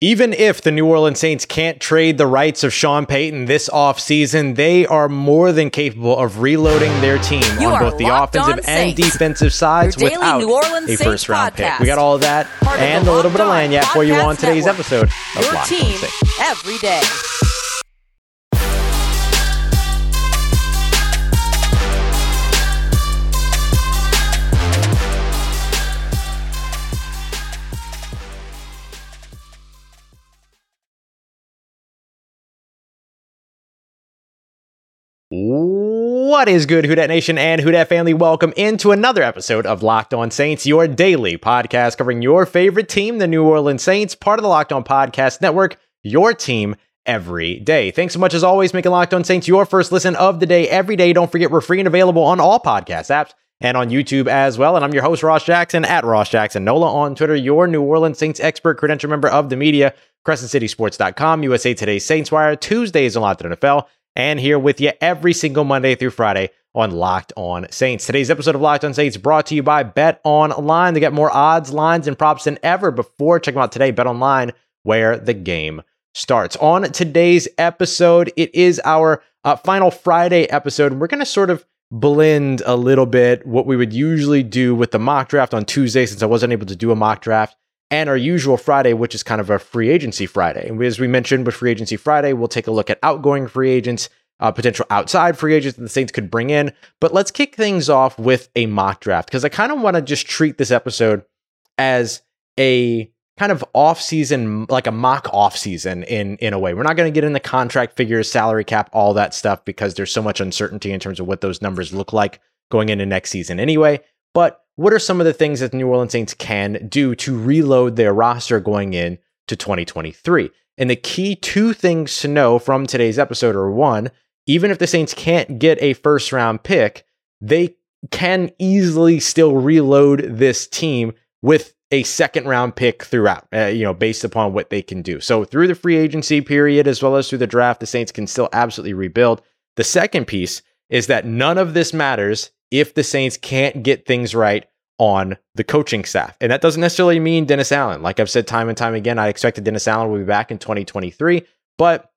Even if the New Orleans Saints can't trade the rights of Sean Payton this offseason, they are more than capable of reloading their team You on both the offensive On and defensive sides your without New Orleans a Saints first round pick. We got all of that Part and the a little bit of On for you on today's Network. episode of Your Locked On team Saints. every day. What is good, Who Nation and Who family? Welcome into another episode of Locked On Saints, your daily podcast covering your favorite team, the New Orleans Saints, part of the Locked On Podcast Network, your team every day. Thanks so much as always, making Locked On Saints your first listen of the day every day. Don't forget we're free and available on all podcast apps and on YouTube as well. And I'm your host, Ross Jackson, at Ross Jackson Nola on Twitter, your New Orleans Saints expert, credential member of the media, CrescentCitySports.com, USA Today Saints Wire, Tuesdays on Locked On NFL, and here with you every single Monday through Friday on Locked On Saints. Today's episode of Locked On Saints brought to you by Bet Online. They got more odds, lines, and props than ever before. Check them out today, Bet Online, where the game starts. On today's episode, it is our uh, final Friday episode. We're going to sort of blend a little bit what we would usually do with the mock draft on Tuesday, since I wasn't able to do a mock draft, and our usual Friday, which is kind of a free agency Friday. And as we mentioned with Free Agency Friday, we'll take a look at outgoing free agents, uh, potential outside free agents that the Saints could bring in. But let's kick things off with a mock draft because I kind of want to just treat this episode as a kind of off season, like a mock off season in in a way. We're not going to get into contract figures, salary cap, all that stuff because there's so much uncertainty in terms of what those numbers look like going into next season anyway. But what are some of the things that the New Orleans Saints can do to reload their roster going in to 2023? And the key two things to know from today's episode are one, even if the Saints can't get a first round pick, they can easily still reload this team with a second round pick throughout, uh, you know, based upon what they can do. So through the free agency period as well as through the draft, the Saints can still absolutely rebuild. The second piece is that none of this matters if the Saints can't get things right on the coaching staff. And that doesn't necessarily mean Dennis Allen. Like I've said time and time again, I expected Dennis Allen will be back in 2023, but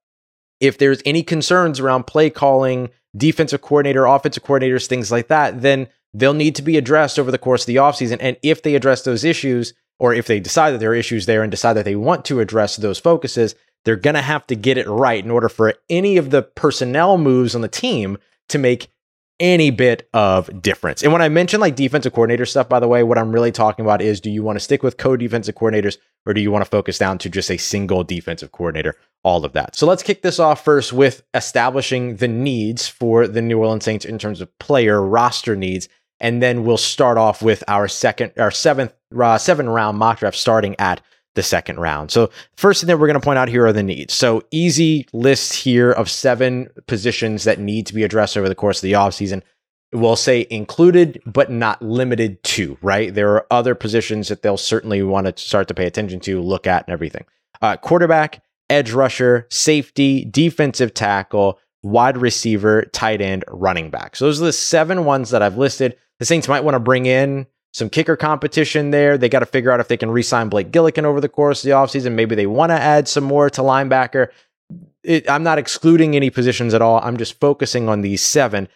if there's any concerns around play calling, defensive coordinator, offensive coordinators, things like that, then they'll need to be addressed over the course of the offseason. And if they address those issues, or if they decide that there are issues there and decide that they want to address those focuses, they're going to have to get it right in order for any of the personnel moves on the team to make any bit of difference. And when I mention like defensive coordinator stuff, by the way, what I'm really talking about is do you want to stick with co defensive coordinators or do you want to focus down to just a single defensive coordinator? All of that. So let's kick this off first with establishing the needs for the New Orleans Saints in terms of player roster needs. And then we'll start off with our second, our seventh, uh, seven round mock draft starting at the second round. So first thing that we're going to point out here are the needs. So easy list here of seven positions that need to be addressed over the course of the offseason. We'll say included, but not limited to, right? There are other positions that they'll certainly want to start to pay attention to, look at, and everything. Uh, quarterback, edge rusher, safety, defensive tackle, wide receiver, tight end, running back. So those are the seven ones that I've listed. The Saints might want to bring in some kicker competition there. They got to figure out if they can re sign Blake Gillikin over the course of the offseason. Maybe they want to add some more to linebacker. It, I'm not excluding any positions at all. I'm just focusing on these seven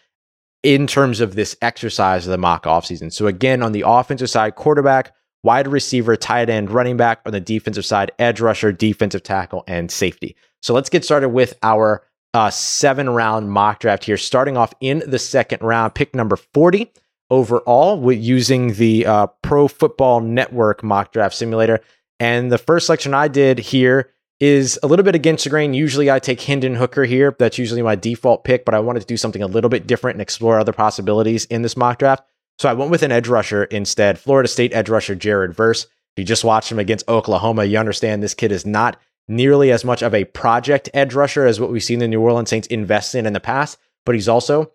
in terms of this exercise of the mock offseason. So, again, on the offensive side, quarterback, wide receiver, tight end, running back. On the defensive side, edge rusher, defensive tackle, and safety. So, let's get started with our uh, seven round mock draft here, starting off in the second round, pick number 40 overall with using the uh, Pro Football Network mock draft simulator. And the first selection I did here is a little bit against the grain. Usually I take Hendon Hooker here. That's usually my default pick, but I wanted to do something a little bit different and explore other possibilities in this mock draft. So I went with an edge rusher instead, Florida State edge rusher Jared Verse. If you just watched him against Oklahoma, you understand this kid is not nearly as much of a project edge rusher as what we've seen the New Orleans Saints invest in in the past, but he's also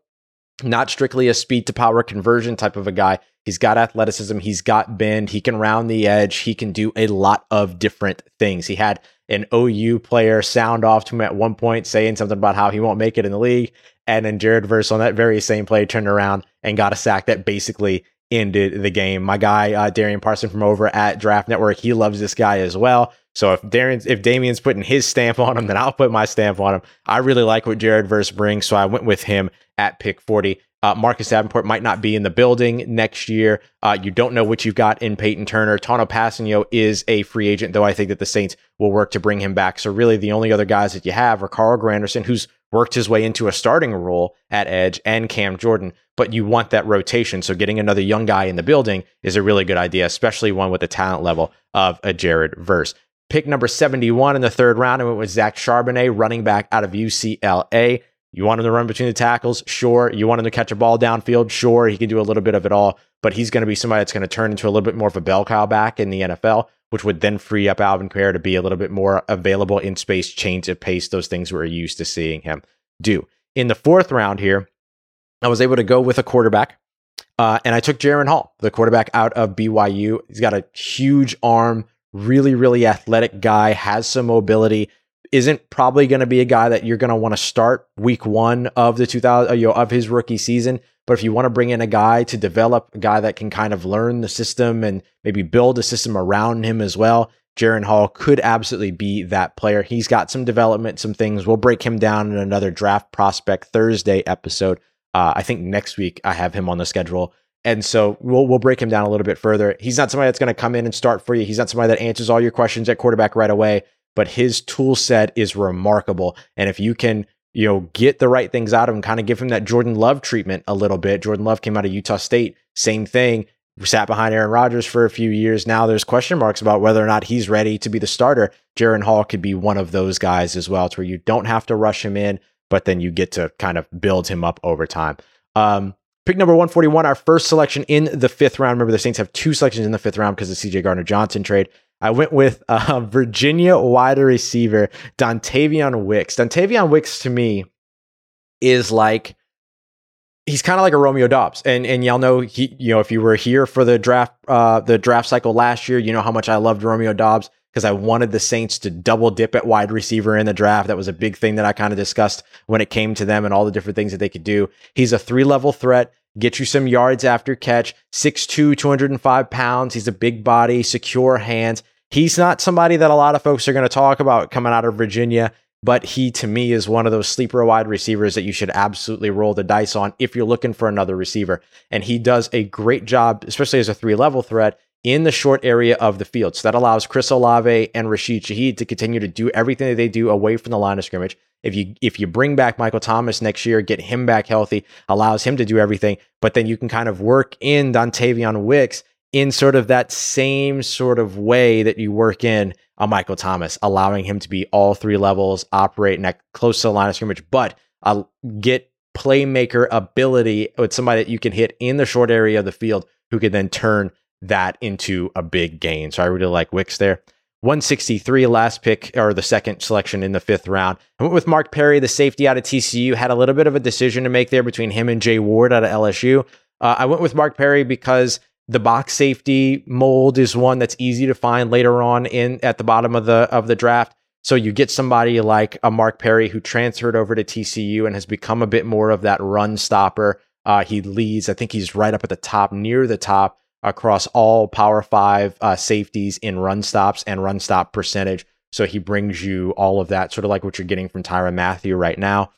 not strictly a speed to power conversion type of a guy. He's got athleticism, he's got bend, he can round the edge, he can do a lot of different things. He had an OU player sound off to him at one point saying something about how he won't make it in the league. And then Jared Verse on that very same play turned around and got a sack that basically ended the game. My guy uh, Darian Parson from over at Draft Network, he loves this guy as well. So if Darian's if Damien's putting his stamp on him, then I'll put my stamp on him. I really like what Jared Verse brings, so I went with him at pick 40. Uh, Marcus Davenport might not be in the building next year. Uh, you don't know what you've got in Peyton Turner. Tanoh Kpassagnon is a free agent, though I think that the Saints will work to bring him back. So really, the only other guys that you have are Carl Granderson, who's worked his way into a starting role at edge, and Cam Jordan. But you want that rotation. So getting another young guy in the building is a really good idea, especially one with the talent level of a Jared Verse. Pick number 71 in the third round, and went with Zach Charbonnet, running back out of UCLA. You want him to run between the tackles? Sure. You want him to catch a ball downfield? Sure. He can do a little bit of it all, but he's going to be somebody that's going to turn into a little bit more of a bell cow back in the NFL, which would then free up Alvin Kamara to be a little bit more available in space, change of pace, those things we're used to seeing him do. In the fourth round here, I was able to go with a quarterback. Uh, and I took Jaren Hall, the quarterback out of BYU. He's got a huge arm, really, really athletic guy, has some mobility, isn't probably going to be a guy that you're going to want to start week one of the 2000, uh, you know, of his rookie season. But if you want to bring in a guy to develop a guy that can kind of learn the system and maybe build a system around him as well, Jaren Hall could absolutely be that player. He's got some development, some things. We'll break him down in another draft prospect Thursday episode. Uh, I think next week I have him on the schedule. And so we'll we'll break him down a little bit further. He's not somebody that's going to come in and start for you. He's not somebody that answers all your questions at quarterback right away, but his tool set is remarkable. And if you can, you know, get the right things out of him, kind of give him that Jordan Love treatment a little bit. Jordan Love came out of Utah State, same thing. Sat behind Aaron Rodgers for a few years. Now there's question marks about whether or not he's ready to be the starter. Jaren Hall could be one of those guys as well, to where you don't have to rush him in, but then you get to kind of build him up over time. Um, pick number 141, our first selection in the fifth round. Remember, the Saints have two selections in the fifth round because of CJ Gardner Johnson trade. I went with uh, Virginia wide receiver Dontayvion Wicks. Dontayvion Wicks to me is like he's kind of like a Romeo Doubs, and and y'all know he you know if you were here for the draft uh, the draft cycle last year, you know how much I loved Romeo Doubs because I wanted the Saints to double dip at wide receiver in the draft. That was a big thing that I kind of discussed when it came to them and all the different things that they could do. He's a three level threat, get you some yards after catch, 6'2, 205 pounds. He's a big body, secure hands. He's not somebody that a lot of folks are going to talk about coming out of Virginia, but he to me is one of those sleeper wide receivers that you should absolutely roll the dice on if you're looking for another receiver. And he does a great job, especially as a three level threat in the short area of the field. So that allows Chris Olave and Rashid Shaheed to continue to do everything that they do away from the line of scrimmage. If you if you bring back Michael Thomas next year, get him back healthy, allows him to do everything, but then you can kind of work in Dontayvion Wicks in sort of that same sort of way that you work in a Michael Thomas, allowing him to be all three levels, operate neck close to the line of scrimmage, but uh, get playmaker ability with somebody that you can hit in the short area of the field who can then turn that into a big gain. So I really like Wicks there. 163 last pick or the second selection in the fifth round. I went with Mark Perry, the safety out of TCU. Had a little bit of a decision to make there between him and Jay Ward out of LSU. Uh, I went with Mark Perry because the box safety mold is one that's easy to find later on in at the bottom of the of the draft. So you get somebody like a Mark Perry who transferred over to TCU and has become a bit more of that run stopper. Uh, he leads. I think he's right up at the top, near the top across all Power Five uh, safeties in run stops and run stop percentage. So he brings you all of that, sort of like what you're getting from Tyrann Mathieu right now.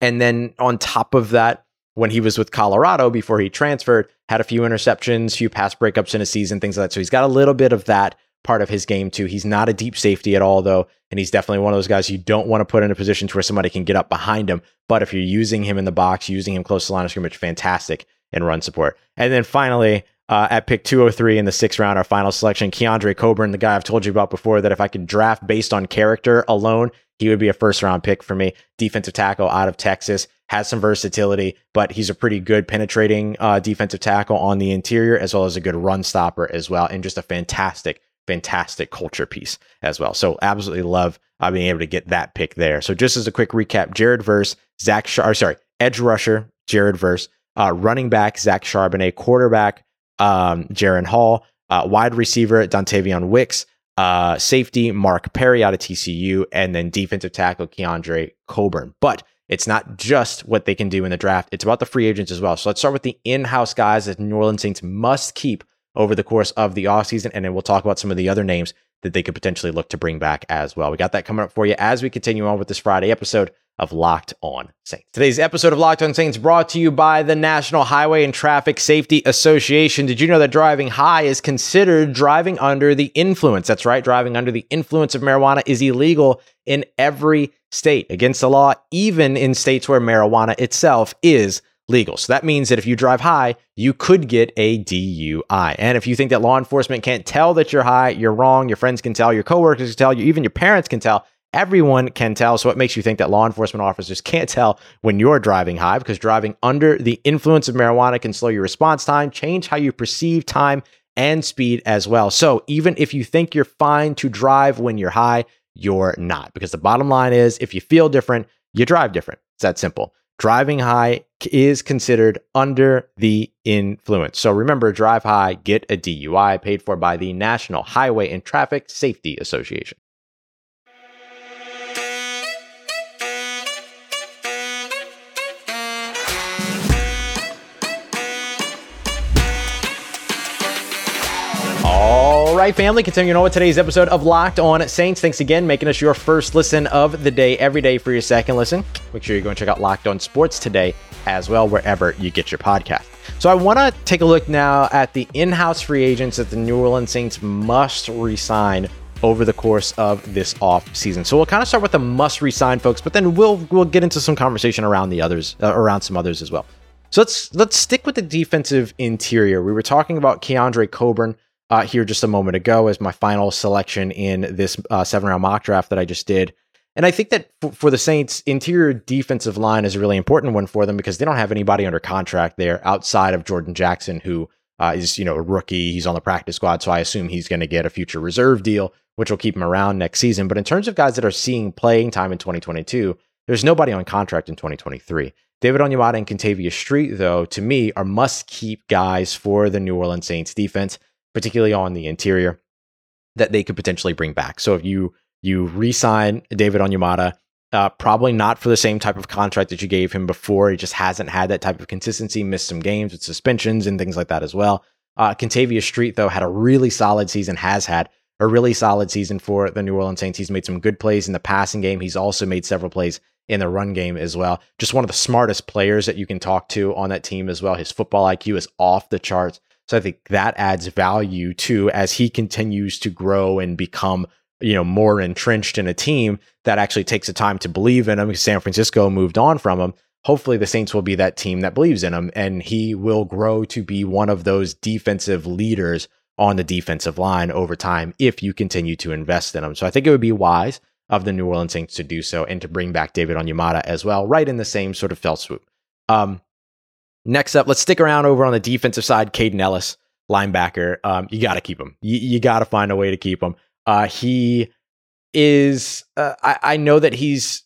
And then on top of that, when he was with Colorado before he transferred, had a few interceptions, few pass breakups in a season, things like that. So he's got a little bit of that part of his game too. He's not a deep safety at all, though, and he's definitely one of those guys you don't want to put in a position to where somebody can get up behind him. But if you're using him in the box, using him close to the line of scrimmage, fantastic in run support. And then finally, uh, at pick 203 in the sixth round, our final selection, Keondre Coburn, the guy I've told you about before, that if I could draft based on character alone, he would be a first round pick for me. Defensive tackle out of Texas, has some versatility, but he's a pretty good penetrating uh, defensive tackle on the interior, as well as a good run stopper as well, and just a fantastic, fantastic culture piece as well. So absolutely love uh, being able to get that pick there. So just as a quick recap, Jared Verse, Zach, sorry, edge rusher, Jared Verse, uh, running back, Zach Charbonnet, quarterback, um, Jaren Hall, uh, wide receiver Dontayvion Wicks, uh, safety Mark Perry out of TCU, and then defensive tackle Keondre Coburn. But It's not just what they can do in the draft, it's about the free agents as well. So let's start with the in house guys that New Orleans Saints must keep over the course of the offseason. And then we'll talk about some of the other names that they could potentially look to bring back as well. We got that coming up for you as we continue on with this Friday episode of Locked On Saints. Today's episode of Locked On Saints brought to you by the National Highway and Traffic Safety Association. Did you know that driving high is considered driving under the influence? That's right, driving under the influence of marijuana is illegal in every state against the law, even in states where marijuana itself is legal. So that means that if you drive high, you could get a DUI. And if you think that law enforcement can't tell that you're high, you're wrong. Your friends can tell, your coworkers can tell, you even your parents can tell. Everyone can tell. So what makes you think that law enforcement officers can't tell when you're driving high because driving under the influence of marijuana can slow your response time, change how you perceive time and speed as well. So even if you think you're fine to drive when you're high, you're not. Because the bottom line is if you feel different, you drive different. It's that simple driving high is considered under the influence. So remember, drive high, get a DUI paid for by the National Highway and Traffic Safety Association. Right, family, continuing on with today's episode of Locked On Saints. Thanks again, making us your first listen of the day every day for your second listen. Make sure you go and check out Locked On Sports today as well, wherever you get your podcast. So I want to take a look now at the in-house free agents that the New Orleans Saints must resign over the course of this off season. So we'll kind of start with the must resign folks, but then we'll we'll get into some conversation around the others, uh, around some others as well. So let's let's stick with the defensive interior. We were talking about Keondre Coburn uh, here just a moment ago as my final selection in this uh, seven round mock draft that I just did. And I think that for the Saints, interior defensive line is a really important one for them because they don't have anybody under contract there outside of Jordan Jackson, who uh, is you know a rookie. He's on the practice squad, so I assume he's going to get a future reserve deal, which will keep him around next season. But in terms of guys that are seeing playing time in 2022, there's nobody on contract in 2023. David Onyemata and Kentavius Street, though, to me, are must keep guys for the New Orleans Saints defense particularly on the interior, that they could potentially bring back. So if you you re-sign David Onyemata, uh, probably not for the same type of contract that you gave him before. He just hasn't had that type of consistency, missed some games with suspensions and things like that as well. Uh, Kentavius Street, though, had a really solid season, has had a really solid season for the New Orleans Saints. He's made some good plays in the passing game. He's also made several plays in the run game as well. Just one of the smartest players that you can talk to on that team as well. His football IQ is off the charts. So I think that adds value to as he continues to grow and become, you know, more entrenched in a team that actually takes the time to believe in him. San Francisco moved on from him. Hopefully the Saints will be that team that believes in him and he will grow to be one of those defensive leaders on the defensive line over time if you continue to invest in him. So I think it would be wise of the New Orleans Saints to do so and to bring back David Onyemata as well, right in the same sort of fell swoop. Um, Next up, let's stick around over on the defensive side. Kaden Elliss, linebacker. Um, you got to keep him. You, you got to find a way to keep him. Uh, he is. Uh, I, I know that he's.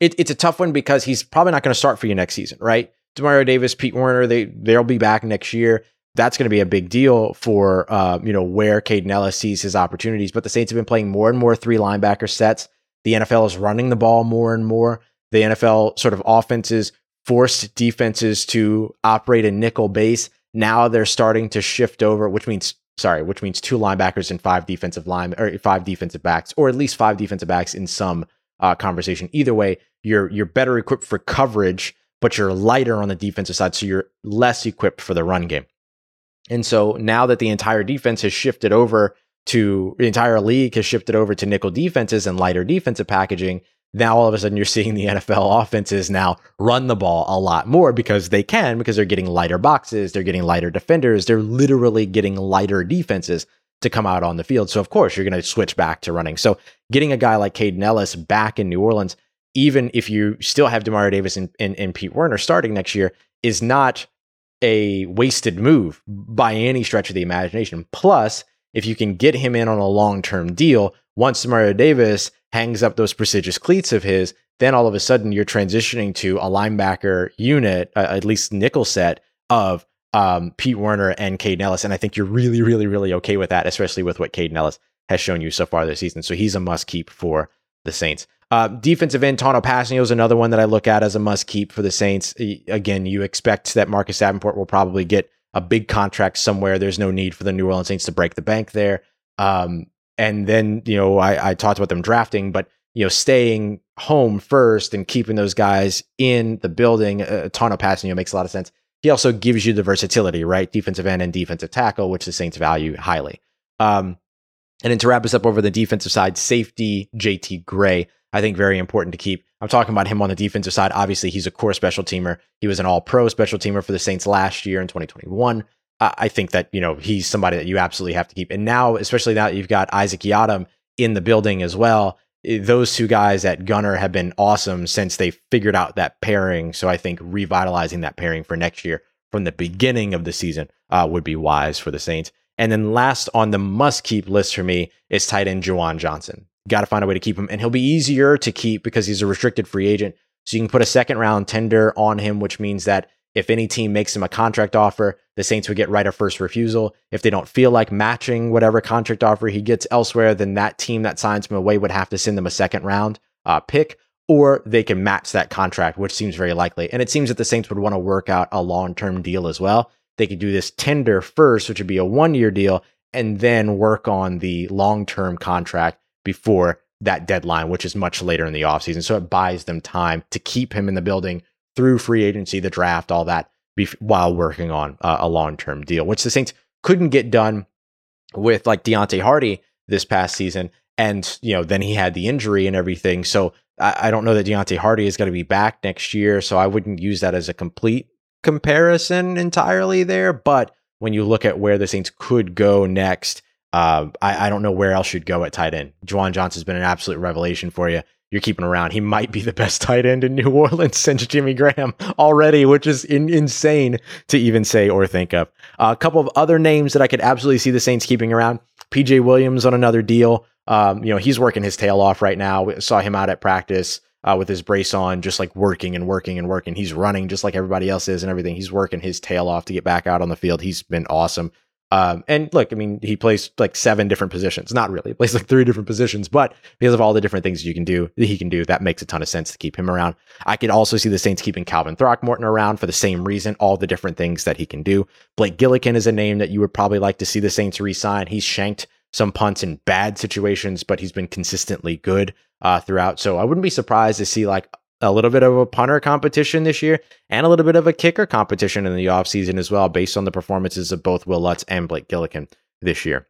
It, it's a tough one because he's probably not going to start for you next season, right? Demario Davis, Pete Werner, they they'll be back next year. That's going to be a big deal for uh, you know where Kaden Elliss sees his opportunities. But the Saints have been playing more and more three linebacker sets. The NFL is running the ball more and more. The NFL sort of offenses forced defenses to operate a nickel base. Now they're starting to shift over, which means sorry, which means two linebackers and five defensive line or five defensive backs, or at least five defensive backs in some uh, conversation. Either way, you're you're better equipped for coverage, but you're lighter on the defensive side, so you're less equipped for the run game. And so now that the entire defense has shifted over to the entire league has shifted over to nickel defenses and lighter defensive packaging, now all of a sudden you're seeing the NFL offenses now run the ball a lot more because they can, because they're getting lighter boxes, they're getting lighter defenders, they're literally getting lighter defenses to come out on the field. So of course you're going to switch back to running. So getting a guy like Kaden Elliss back in New Orleans, even if you still have Demario Davis and, and, and Pete Werner starting next year, is not a wasted move by any stretch of the imagination. Plus, if you can get him in on a long term deal, once Demario Davis hangs up those prestigious cleats of his, then all of a sudden you're transitioning to a linebacker unit, uh, at least nickel set of um, Pete Werner and Kaden Elliss. And I think you're really, really, really okay with that, especially with what Kaden Elliss has shown you so far this season. So he's a must keep for the Saints. Uh, defensive end, Tanoh Kpassagnon is another one that I look at as a must keep for the Saints. Again, you expect that Marcus Davenport will probably get a big contract somewhere. There's no need for the New Orleans Saints to break the bank there. Um, and then, you know, I, I talked about them drafting, but, you know, staying home first and keeping those guys in the building, uh, you know, makes a lot of sense. He also gives you the versatility, right? Defensive end and defensive tackle, which the Saints value highly. Um, and then to wrap us up over the defensive side, safety JT Gray, I think very important to keep. I'm talking about him on the defensive side. Obviously, he's a core special teamer. He was an all pro special teamer for the Saints last year in 2021. I think that, you know, he's somebody that you absolutely have to keep. And now, especially now that you've got Isaac Yiadom in the building as well, eh, those two guys at Gunner have been awesome since they figured out that pairing. So I think revitalizing that pairing for next year from the beginning of the season uh, would be wise for the Saints. And then last on the must keep list for me is tight end Juwan Johnson. Got to find a way to keep him. And he'll be easier to keep because he's a restricted free agent. So you can put a second round tender on him, which means that if any team makes him a contract offer, the Saints would get right of first refusal. If they don't feel like matching whatever contract offer he gets elsewhere, then that team that signs him away would have to send them a second round uh, pick, or they can match that contract, which seems very likely. And it seems that the Saints would want to work out a long term deal as well. They could do this tender first, which would be a one year deal, and then work on the long term contract before that deadline, which is much later in the offseason. So it buys them time to keep him in the building through free agency, the draft, all that, while working on uh, a long term deal, which the Saints couldn't get done with like Deonte Harty this past season. And, you know, then he had the injury and everything. So I, I don't know that Deonte Harty is going to be back next year. So I wouldn't use that as a complete comparison entirely there. But when you look at where the Saints could go next, uh, I, I, don't know where else you'd go at tight end. Juwan Johnson's been an absolute revelation for you you're keeping around. He might be the best tight end in New Orleans since Jimmy Graham already, which is in, insane to even say or think of. Uh, a couple of other names that I could absolutely see the Saints keeping around. PJ Williams on another deal. Um, you know, he's working his tail off right now. We saw him out at practice uh, with his brace on, just like working and working and working. He's running just like everybody else is and everything. He's working his tail off to get back out on the field. He's been awesome. Um, and look, I mean, he plays like seven different positions. Not really, he plays like three different positions, but because of all the different things you can do, that he can do, that makes a ton of sense to keep him around. I could also see the Saints keeping Calvin Throckmorton around for the same reason, all the different things that he can do. Blake Gillikin is a name that you would probably like to see the Saints re-sign. He's shanked some punts in bad situations, but he's been consistently good uh, throughout. So I wouldn't be surprised to see like a little bit of a punter competition this year and a little bit of a kicker competition in the offseason as well, based on the performances of both Wil Lutz and Blake Gillikin this year.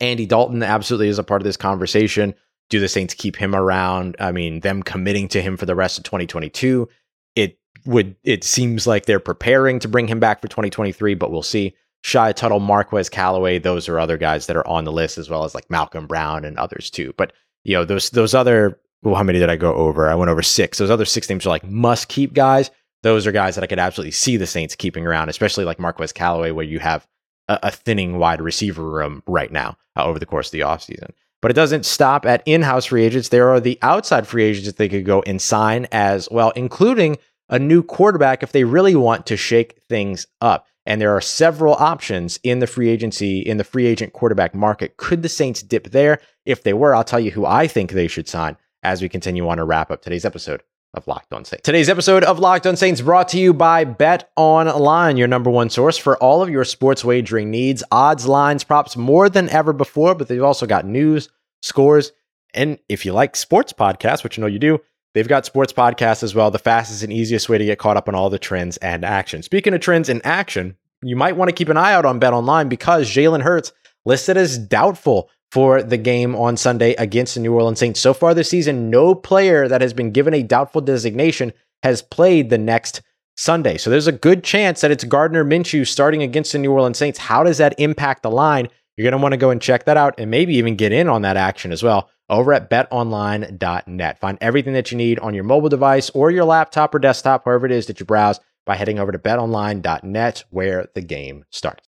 Andy Dalton absolutely is a part of this conversation. Do the Saints keep him around? I mean, them committing to him for the rest of 2022. It would it seems like they're preparing to bring him back for 2023, but we'll see. Shy Tuttle, Marquez Callaway, those are other guys that are on the list, as well as like Malcolm Brown and others too. But you know, those those other well, how many did I go over? I went over six. Those other six names are like must keep guys. Those are guys that I could absolutely see the Saints keeping around, especially like Marquez Callaway, where you have a, a thinning wide receiver room right now uh, over the course of the offseason. But it doesn't stop at in house free agents. There are the outside free agents that they could go and sign as well, including a new quarterback if they really want to shake things up. And there are several options in the free agency, in the free agent quarterback market. Could the Saints dip there? If they were, I'll tell you who I think they should sign as we continue on to wrap up today's episode of Locked On Saints. Today's episode of Locked On Saints brought to you by Bet Online, your number one source for all of your sports wagering needs, odds, lines, props more than ever before, but they've also got news, scores, and if you like sports podcasts, which you know you do, they've got sports podcasts as well, the fastest and easiest way to get caught up on all the trends and action. Speaking of trends and action, you might want to keep an eye out on Bet Online because Jalen Hurts listed as doubtful for the game on Sunday against the New Orleans Saints. So far this season, no player that has been given a doubtful designation has played the next Sunday. So there's a good chance that it's Gardner Minshew starting against the New Orleans Saints. How does that impact the line? You're going to want to go and check that out and maybe even get in on that action as well over at betonline.net. Find everything that you need on your mobile device or your laptop or desktop, wherever it is that you browse, by heading over to betonline.net where the game starts.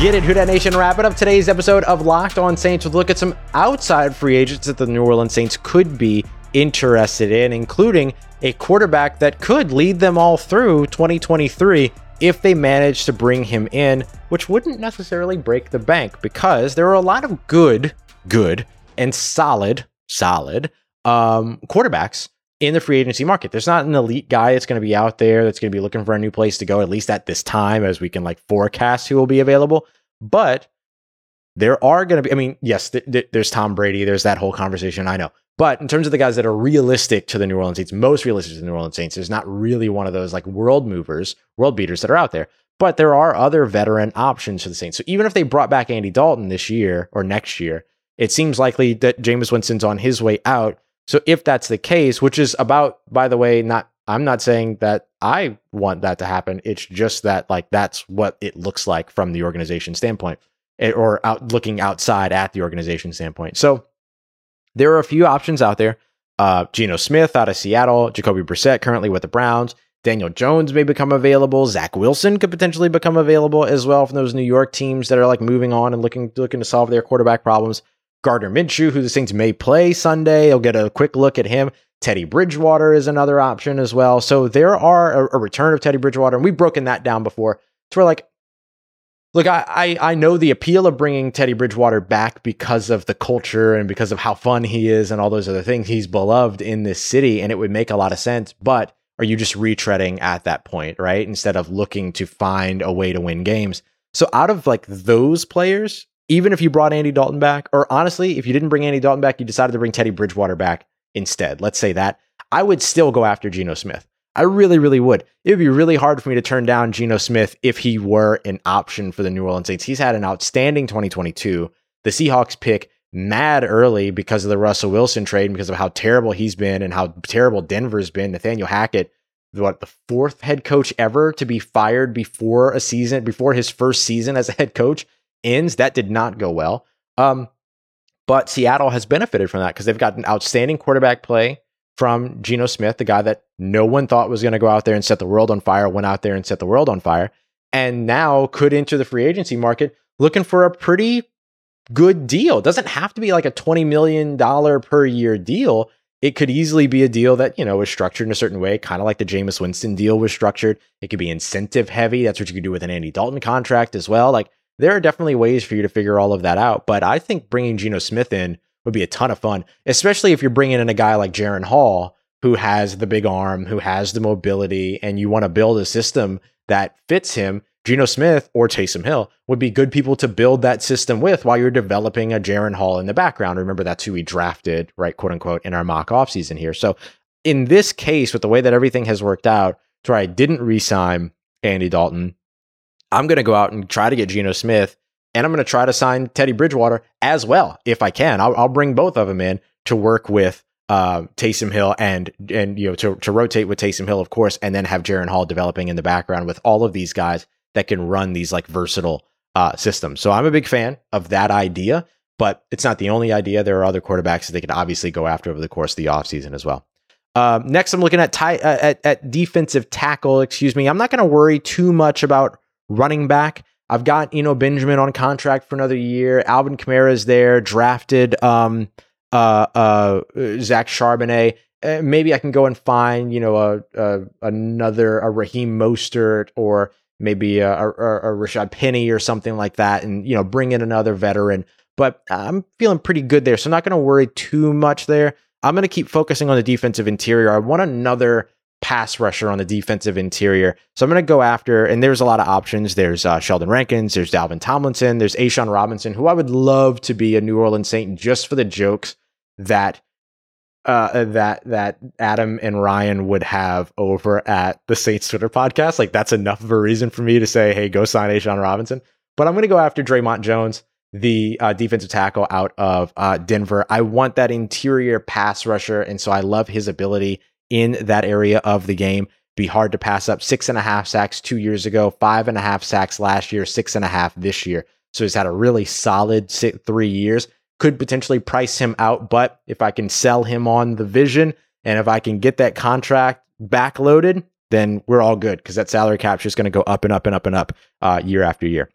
Get it, Who Dat Nation. Wrap it up today's episode of Locked On Saints with look at some outside free agents that the New Orleans Saints could be interested in, including a quarterback that could lead them all through 2023 if they manage to bring him in, which wouldn't necessarily break the bank because there are a lot of good, good, and solid, solid um, quarterbacks in the free agency market. There's not an elite guy that's going to be out there that's going to be looking for a new place to go, at least at this time, as we can like forecast who will be available. But there are going to be, I mean, yes, th- th- there's Tom Brady, there's that whole conversation, I know. But in terms of the guys that are realistic to the New Orleans Saints, most realistic to the New Orleans Saints, there's not really one of those like world movers, world beaters that are out there. But there are other veteran options for the Saints. So even if they brought back Andy Dalton this year or next year, it seems likely that Jameis Winston's on his way out. So if that's the case, which is about, by the way, not I'm not saying that I want that to happen. It's just that like that's what it looks like from the organization standpoint, eh, or out looking outside at the organization standpoint. So there are a few options out there. Uh, Geno Smith out of Seattle, Jacoby Brissett currently with the Browns. Daniel Jones may become available. Zach Wilson could potentially become available as well from those New York teams that are like moving on and looking looking to solve their quarterback problems. Gardner Minshew, who the Saints may play Sunday, you'll get a quick look at him. Teddy Bridgewater is another option as well. So there are a, a return of Teddy Bridgewater, and we've broken that down before. To where like Look, I, I, I know the appeal of bringing Teddy Bridgewater back because of the culture and because of how fun he is and all those other things. He's beloved in this city, and it would make a lot of sense. But are you just retreading at that point, right? Instead of looking to find a way to win games. So out of like those players, even if you brought Andy Dalton back, or honestly, if you didn't bring Andy Dalton back, you decided to bring Teddy Bridgewater back instead. Let's say that. I would still go after Geno Smith. I really, really would. It would be really hard for me to turn down Geno Smith if he were an option for the New Orleans Saints. He's had an outstanding 2022. The Seahawks pick mad early because of the Russell Wilson trade, because of how terrible he's been and how terrible Denver's been. Nathaniel Hackett, what the fourth head coach ever to be fired before a season, before his first season as a head coach ends. That did not go well. Um, but Seattle has benefited from that because they've got an outstanding quarterback play from Geno Smith, the guy that no one thought was going to go out there and set the world on fire, went out there and set the world on fire, and now could enter the free agency market looking for a pretty good deal. It doesn't have to be like a $20 million per year deal. It could easily be a deal that, you know, is structured in a certain way, kind of like the Jameis Winston deal was structured. It could be incentive heavy. That's what you could do with an Andy Dalton contract as well. Like there are definitely ways for you to figure all of that out. But I think bringing Geno Smith in would be a ton of fun, especially if you're bringing in a guy like Jaren Hall who has the big arm, who has the mobility, and you want to build a system that fits him. Geno Smith or Taysom Hill would be good people to build that system with while you're developing a Jaren Hall in the background. Remember, that's who we drafted, right, quote unquote, in our mock offseason here. So in this case, with the way that everything has worked out, to where I didn't re sign Andy Dalton, I'm going to go out and try to get Geno Smith and I'm going to try to sign Teddy Bridgewater as well if I can. I'll, I'll bring both of them in to work with uh, Taysom Hill and and you know to to rotate with Taysom Hill, of course, and then have Jaren Hall developing in the background with all of these guys that can run these like versatile uh, systems. So I'm a big fan of that idea, but it's not the only idea. There are other quarterbacks that they could obviously go after over the course of the offseason as well. Uh, next, I'm looking at, uh, at at defensive tackle. Excuse me. I'm not going to worry too much about running back. I've got Eno Benjamin on contract for another year. Alvin Kamara is there, drafted um, uh, uh, Zach Charbonnet. Uh, maybe I can go and find, you know, a, a another a Raheem Mostert or maybe a, a, a Rashad Penny or something like that, and you know, bring in another veteran. But I'm feeling pretty good there, so I'm not going to worry too much there. I'm going to keep focusing on the defensive interior. I want another pass rusher on the defensive interior. So I'm going to go after, and there's a lot of options. There's uh, Sheldon Rankins, there's Dalvin Tomlinson, there's A'Shawn Robinson, who I would love to be a New Orleans Saint just for the jokes that uh, that that Adam and Ryan would have over at the Saints Twitter podcast. Like that's enough of a reason for me to say, hey, go sign A'Shawn Robinson. But I'm going to go after Dre'Mont Jones, the uh, defensive tackle out of uh, Denver. I want that interior pass rusher, and so I love his ability in that area of the game. Be hard to pass up. Six and a half sacks two years ago, five and a half sacks last year, six and a half this year. So he's had a really solid three years. Could potentially price him out, but if I can sell him on the vision and if I can get that contract backloaded, then we're all good because that salary cap is going to go up and up and up and up uh, year after year.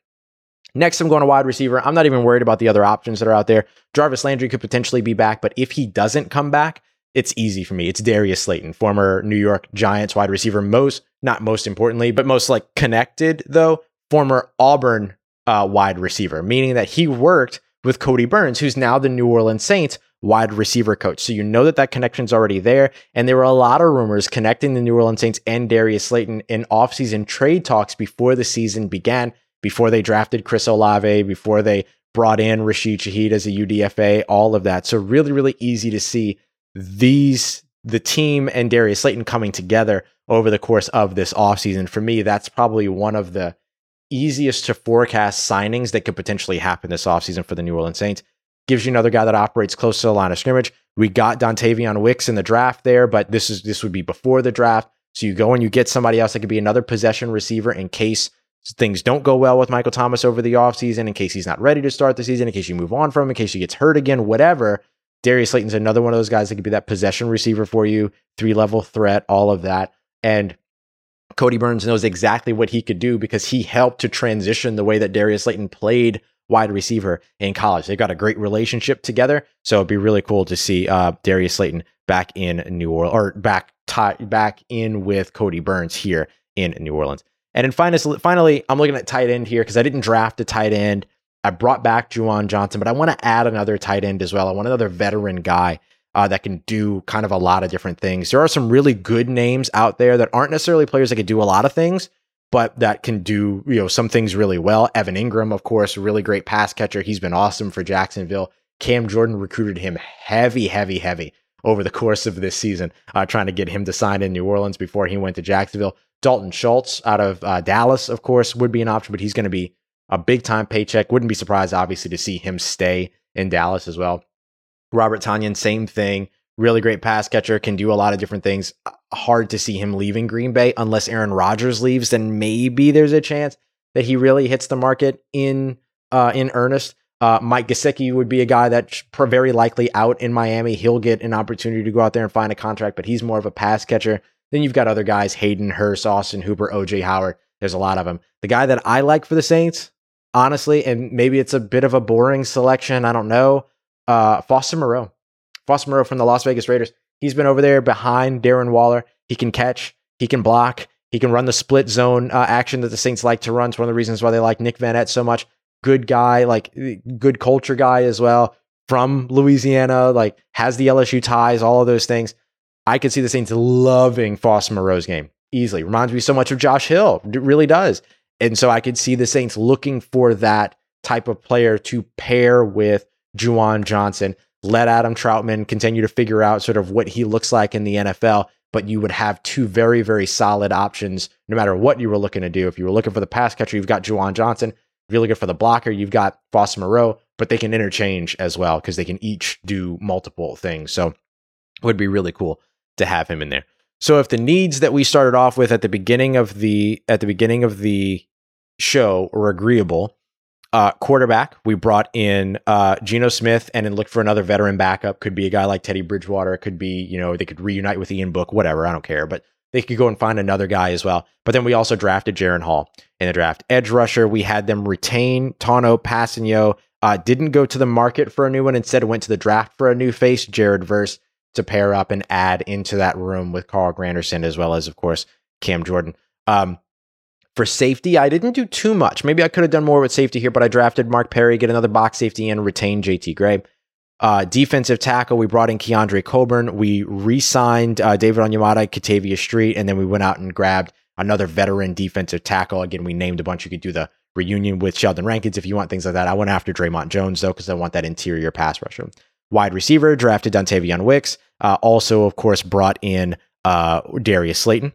Next, I'm going to wide receiver. I'm not even worried about the other options that are out there. Jarvis Landry could potentially be back, but if he doesn't come back, it's easy for me. It's Darius Slayton, former New York Giants wide receiver, most, not most importantly, but most like connected though, former Auburn uh, wide receiver, meaning that he worked with Kodi Burns, who's now the New Orleans Saints wide receiver coach. So you know that that connection's already there. And there were a lot of rumors connecting the New Orleans Saints and Darius Slayton in offseason trade talks before the season began, before they drafted Chris Olave, before they brought in Rashid Shaheed as a UDFA, all of that. So really, really easy to see these the team and Darius Slayton coming together over the course of this offseason. For me, that's probably one of the easiest to forecast signings that could potentially happen this offseason for the New Orleans Saints. Gives you another guy that operates close to the line of scrimmage. We got Dontayvion Wicks in the draft there, but this is this would be before the draft. So you go and you get somebody else that could be another possession receiver in case things don't go well with Michael Thomas over the offseason, in case he's not ready to start the season, in case you move on from him, in case he gets hurt again, whatever. Darius Slayton's another one of those guys that could be that possession receiver for you, three level threat, all of that. And Kodi Burns knows exactly what he could do because he helped to transition the way that Darius Slayton played wide receiver in college. They've got a great relationship together, so it'd be really cool to see uh, Darius Slayton back in New Orleans or back back in with Kodi Burns here in New Orleans. And then finally, finally, I'm looking at tight end here because I didn't draft a tight end. I brought back Juwan Johnson, but I want to add another tight end as well. I want another veteran guy uh, that can do kind of a lot of different things. There are some really good names out there that aren't necessarily players that can do a lot of things, but that can do you know some things really well. Evan Engram, of course, really great pass catcher. He's been awesome for Jacksonville. Cam Jordan recruited him heavy, heavy, heavy over the course of this season, uh, trying to get him to sign in New Orleans before he went to Jacksonville. Dalton Schultz out of uh, Dallas, of course, would be an option, but he's going to be a big time paycheck. Wouldn't be surprised, obviously, to see him stay in Dallas as well. Robert Tonyan, same thing. Really great pass catcher, can do a lot of different things. Uh, hard to see him leaving Green Bay unless Aaron Rodgers leaves. Then maybe there's a chance that he really hits the market in uh, in earnest. Uh, Mike Gesicki would be a guy that's very likely out in Miami. He'll get an opportunity to go out there and find a contract, but he's more of a pass catcher. Then you've got other guys, Hayden Hurst, Austin Hooper, OJ Howard. There's a lot of them. The guy that I like for the Saints, honestly, and maybe it's a bit of a boring selection. I don't know. Uh, Foster Moreau. Foster Moreau from the Las Vegas Raiders. He's been over there behind Darren Waller. He can catch, he can block, he can run the split zone uh, action that the Saints like to run. It's one of the reasons why they like Nick Vannett so much. Good guy, like good culture guy as well. From Louisiana, like has the LSU ties, all of those things. I could see the Saints loving Foster Moreau's game easily. Reminds me so much of Josh Hill. It really does. And so I could see the Saints looking for that type of player to pair with Juwan Johnson. Let Adam Trautman continue to figure out sort of what he looks like in the NFL, but you would have two very, very solid options no matter what you were looking to do. If you were looking for the pass catcher, you've got Juwan Johnson. If you're looking for the blocker, you've got Foster Moreau, but they can interchange as well because they can each do multiple things. So it would be really cool to have him in there. So if the needs that we started off with at the beginning of the at the beginning of the show or agreeable, uh, quarterback, we brought in uh, Geno Smith and then look for another veteran backup. Could be a guy like Teddy Bridgewater. It could be, you know, they could reunite with Ian Book, whatever. I don't care. But they could go and find another guy as well. But then we also drafted Jaren Hall in the draft. Edge rusher, we had them retain Tanoh Kpassagnon. Uh, didn't go to the market for a new one. Instead, went to the draft for a new face, Jared Verse, to pair up and add into that room with Carl Granderson, as well as, of course, Cam Jordan. Um, for safety, I didn't do too much. Maybe I could have done more with safety here, but I drafted Mark Perry, get another box safety, and retain JT Gray. Uh, defensive tackle, we brought in Keondre Coburn. We re signed uh, David Onyemata, Kentavius Street, and then we went out and grabbed another veteran defensive tackle. Again, we named a bunch. You could do the reunion with Sheldon Rankins if you want things like that. I went after Dre'Mont Jones, though, because I want that interior pass rusher. Wide receiver, drafted Dontayvion Wicks. Uh, also, of course, brought in uh, Darius Slayton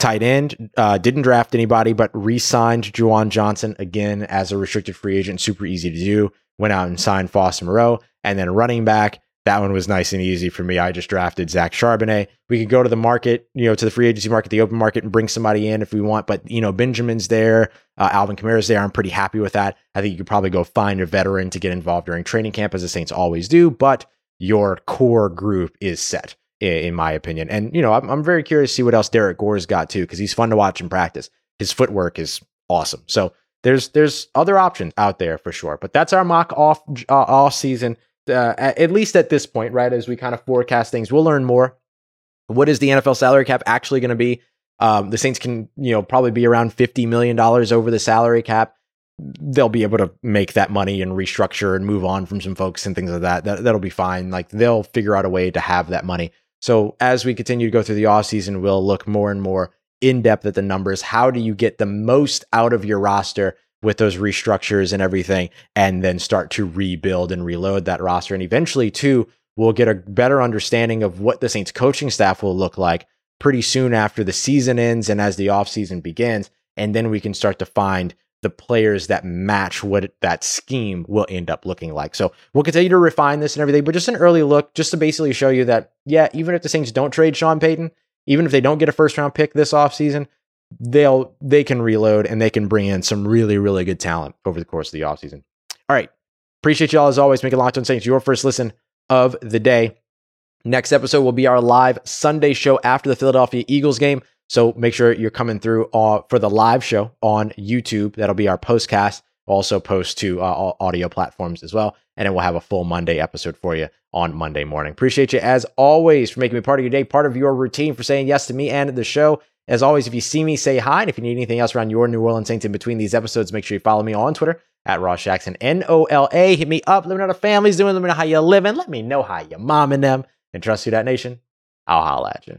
tight end. Uh, didn't draft anybody, but re-signed Juwan Johnson again as a restricted free agent. Super easy to do. Went out and signed Foster Moreau, and then running back. That one was nice and easy for me. I just drafted Zach Charbonnet. We could go to the market, you know, to the free agency market, the open market, and bring somebody in if we want. But you know, Benjamin's there, uh, Alvin Kamara's there. I'm pretty happy with that. I think you could probably go find a veteran to get involved during training camp, as the Saints always do. But your core group is set in my opinion. And you know, I'm, I'm very curious to see what else Derek Gore's got too, because he's fun to watch in practice. His footwork is awesome. So there's there's other options out there for sure. But that's our mock off uh, off season uh, at least at this point, right? As we kind of forecast things, we'll learn more. What is the NFL salary cap actually going to be? Um, the Saints can, you know, probably be around $50 million over the salary cap. They'll be able to make that money and restructure and move on from some folks and things like that. that that'll be fine. Like they'll figure out a way to have that money. So as we continue to go through the offseason, we'll look more and more in depth at the numbers. How do you get the most out of your roster with those restructures and everything, and then start to rebuild and reload that roster? And eventually, too, we'll get a better understanding of what the Saints coaching staff will look like pretty soon after the season ends and as the offseason begins. And then we can start to find the players that match what that scheme will end up looking like. So we'll continue to refine this and everything, but just an early look, just to basically show you that, yeah, even if the Saints don't trade Sean Payton, even if they don't get a first round pick this offseason, they'll they can reload and they can bring in some really, really good talent over the course of the offseason. All right. Appreciate y'all as always making Locked on Saints your first listen of the day. Next episode will be our live Sunday show after the Philadelphia Eagles game. So make sure you're coming through uh, for the live show on YouTube. That'll be our postcast. We'll also post to uh, audio platforms as well. And then we'll have a full Monday episode for you on Monday morning. Appreciate you as always for making me part of your day, part of your routine, for saying yes to me and the show. As always, if you see me, say hi. And if you need anything else around your New Orleans Saints in between these episodes, make sure you follow me on Twitter at Ross Jackson, N O L A. Hit me up. Let me know how the family's doing. Let me know how you're living. Let me know how your mom and them and trust Who Dat nation, I'll holla at you.